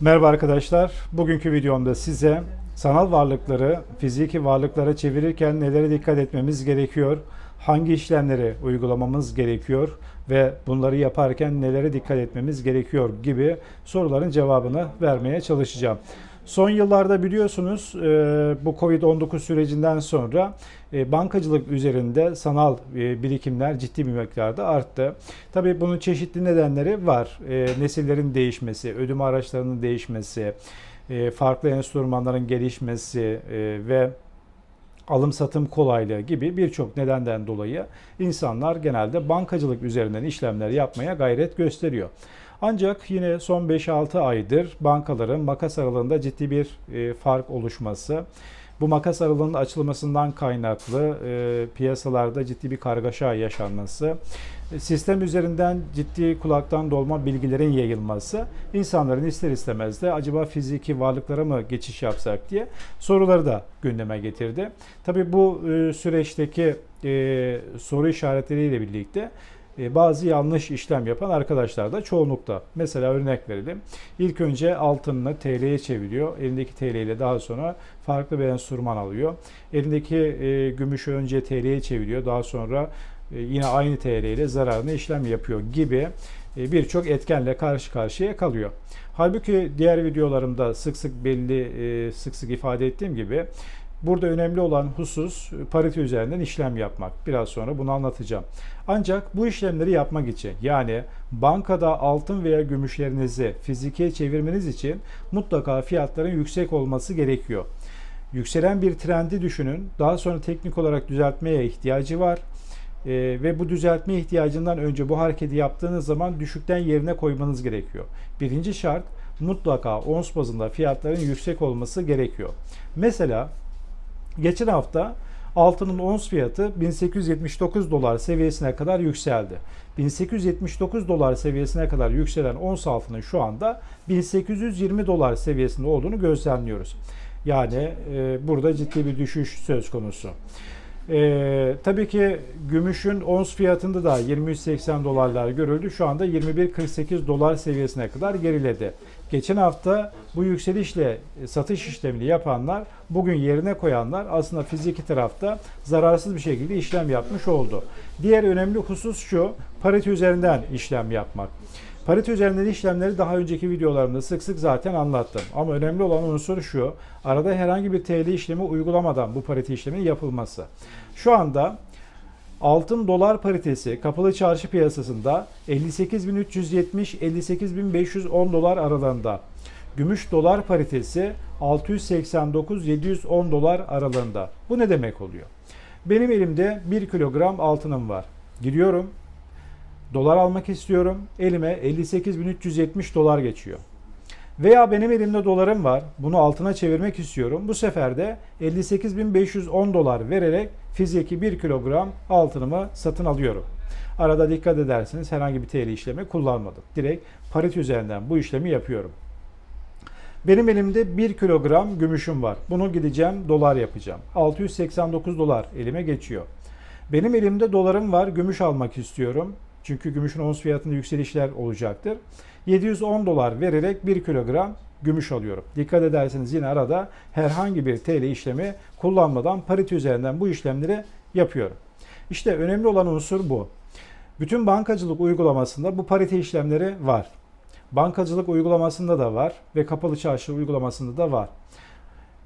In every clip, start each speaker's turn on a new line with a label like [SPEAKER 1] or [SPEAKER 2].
[SPEAKER 1] Merhaba arkadaşlar. Bugünkü videomda size sanal varlıkları fiziki varlıklara çevirirken nelere dikkat etmemiz gerekiyor? Hangi işlemleri uygulamamız gerekiyor ve bunları yaparken nelere dikkat etmemiz gerekiyor gibi soruların cevabını vermeye çalışacağım. Son yıllarda biliyorsunuz e, bu Covid-19 sürecinden sonra e, bankacılık üzerinde sanal e, birikimler ciddi bir miktarda arttı. Tabii bunun çeşitli nedenleri var. Nesillerin değişmesi, ödeme araçlarının değişmesi, farklı enstrümanların gelişmesi ve alım satım kolaylığı gibi birçok nedenden dolayı insanlar genelde bankacılık üzerinden işlemler yapmaya gayret gösteriyor. Ancak yine son 5-6 aydır bankaların makas aralığında ciddi bir e, fark oluşması, bu makas aralığının açılmasından kaynaklı e, piyasalarda ciddi bir kargaşa yaşanması, e, sistem üzerinden ciddi kulaktan dolma bilgilerin yayılması insanların ister istemez de acaba fiziki varlıklara mı geçiş yapsak diye soruları da gündeme getirdi. Tabii bu e, süreçteki e, soru işaretleriyle birlikte bazı yanlış işlem yapan arkadaşlar da çoğunlukta. Mesela örnek verelim. İlk önce altınını TL'ye çeviriyor. Elindeki TL ile daha sonra farklı bir enstrüman alıyor. Elindeki e, gümüşü önce TL'ye çeviriyor. Daha sonra e, yine aynı TL ile zararını işlem yapıyor gibi e, birçok etkenle karşı karşıya kalıyor. Halbuki diğer videolarımda sık sık belli e, sık sık ifade ettiğim gibi Burada önemli olan husus parite üzerinden işlem yapmak. Biraz sonra bunu anlatacağım. Ancak bu işlemleri yapmak için yani bankada altın veya gümüşlerinizi fizikiye çevirmeniz için mutlaka fiyatların yüksek olması gerekiyor. Yükselen bir trendi düşünün. Daha sonra teknik olarak düzeltmeye ihtiyacı var. Ee, ve bu düzeltme ihtiyacından önce bu hareketi yaptığınız zaman düşükten yerine koymanız gerekiyor. Birinci şart mutlaka ons bazında fiyatların yüksek olması gerekiyor. Mesela Geçen hafta altının ons fiyatı 1879 dolar seviyesine kadar yükseldi. 1879 dolar seviyesine kadar yükselen ons altının şu anda 1820 dolar seviyesinde olduğunu gözlemliyoruz. Yani e, burada ciddi bir düşüş söz konusu. E, tabii ki gümüşün ons fiyatında da 23.80 dolarlar görüldü. Şu anda 21.48 dolar seviyesine kadar geriledi. Geçen hafta bu yükselişle satış işlemini yapanlar, bugün yerine koyanlar aslında fiziki tarafta zararsız bir şekilde işlem yapmış oldu. Diğer önemli husus şu, parite üzerinden işlem yapmak. Parite üzerinden işlemleri daha önceki videolarımda sık sık zaten anlattım. Ama önemli olan unsur şu, arada herhangi bir TL işlemi uygulamadan bu parite işleminin yapılması. Şu anda Altın dolar paritesi kapalı çarşı piyasasında 58.370-58.510 dolar aralığında. Gümüş dolar paritesi 689-710 dolar aralığında. Bu ne demek oluyor? Benim elimde 1 kilogram altınım var. Gidiyorum. Dolar almak istiyorum. Elime 58.370 dolar geçiyor. Veya benim elimde dolarım var. Bunu altına çevirmek istiyorum. Bu sefer de 58.510 dolar vererek fiziki 1 kilogram altınımı satın alıyorum. Arada dikkat ederseniz herhangi bir TL işlemi kullanmadım. Direkt parit üzerinden bu işlemi yapıyorum. Benim elimde 1 kilogram gümüşüm var. Bunu gideceğim dolar yapacağım. 689 dolar elime geçiyor. Benim elimde dolarım var. Gümüş almak istiyorum. Çünkü gümüşün ons fiyatında yükselişler olacaktır. 710 dolar vererek 1 kilogram gümüş alıyorum. Dikkat ederseniz yine arada herhangi bir TL işlemi kullanmadan parite üzerinden bu işlemleri yapıyorum. İşte önemli olan unsur bu. Bütün bankacılık uygulamasında bu parite işlemleri var. Bankacılık uygulamasında da var ve kapalı çarşı uygulamasında da var.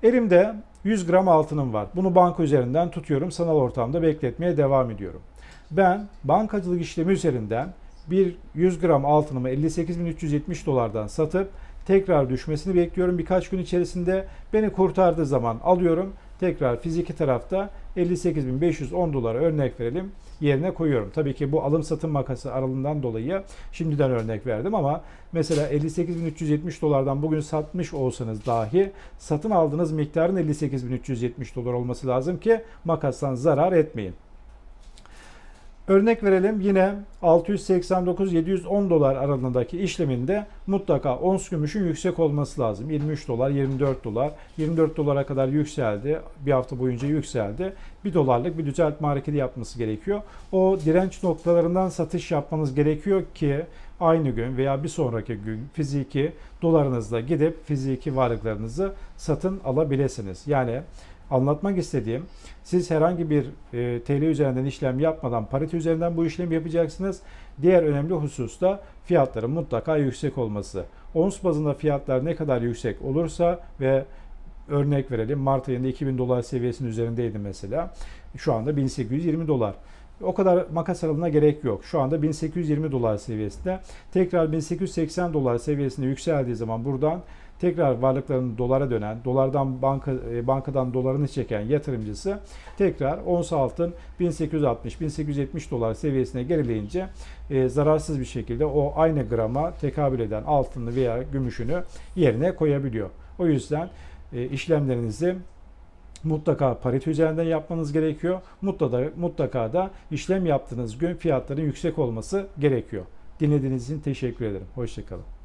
[SPEAKER 1] Elimde 100 gram altınım var. Bunu banka üzerinden tutuyorum. Sanal ortamda bekletmeye devam ediyorum. Ben bankacılık işlemi üzerinden bir 100 gram altınımı 58.370 dolardan satıp tekrar düşmesini bekliyorum. Birkaç gün içerisinde beni kurtardığı zaman alıyorum. Tekrar fiziki tarafta 58.510 dolara örnek verelim yerine koyuyorum. Tabii ki bu alım satım makası aralığından dolayı şimdiden örnek verdim ama mesela 58.370 dolardan bugün satmış olsanız dahi satın aldığınız miktarın 58.370 dolar olması lazım ki makastan zarar etmeyin. Örnek verelim yine 689-710 dolar aralığındaki işleminde mutlaka ons gümüşün yüksek olması lazım. 23 dolar, 24 dolar, 24 dolara kadar yükseldi. Bir hafta boyunca yükseldi. 1 dolarlık bir düzeltme hareketi yapması gerekiyor. O direnç noktalarından satış yapmanız gerekiyor ki aynı gün veya bir sonraki gün fiziki dolarınızla gidip fiziki varlıklarınızı satın alabilirsiniz. Yani anlatmak istediğim siz herhangi bir e, TL üzerinden işlem yapmadan parite üzerinden bu işlemi yapacaksınız. Diğer önemli husus da fiyatların mutlaka yüksek olması. Ons bazında fiyatlar ne kadar yüksek olursa ve örnek verelim Mart ayında 2000 dolar seviyesinin üzerindeydi mesela. Şu anda 1820 dolar. O kadar makas aralığına gerek yok. Şu anda 1820 dolar seviyesinde. Tekrar 1880 dolar seviyesine yükseldiği zaman buradan tekrar varlıklarının dolara dönen, dolardan banka e, bankadan dolarını çeken yatırımcısı tekrar ons altın 1860-1870 dolar seviyesine gerileyince e, zararsız bir şekilde o aynı grama tekabül eden altını veya gümüşünü yerine koyabiliyor. O yüzden e, işlemlerinizi mutlaka parite üzerinden yapmanız gerekiyor. Mutlaka, mutlaka da işlem yaptığınız gün fiyatların yüksek olması gerekiyor. Dinlediğiniz için teşekkür ederim. Hoşçakalın.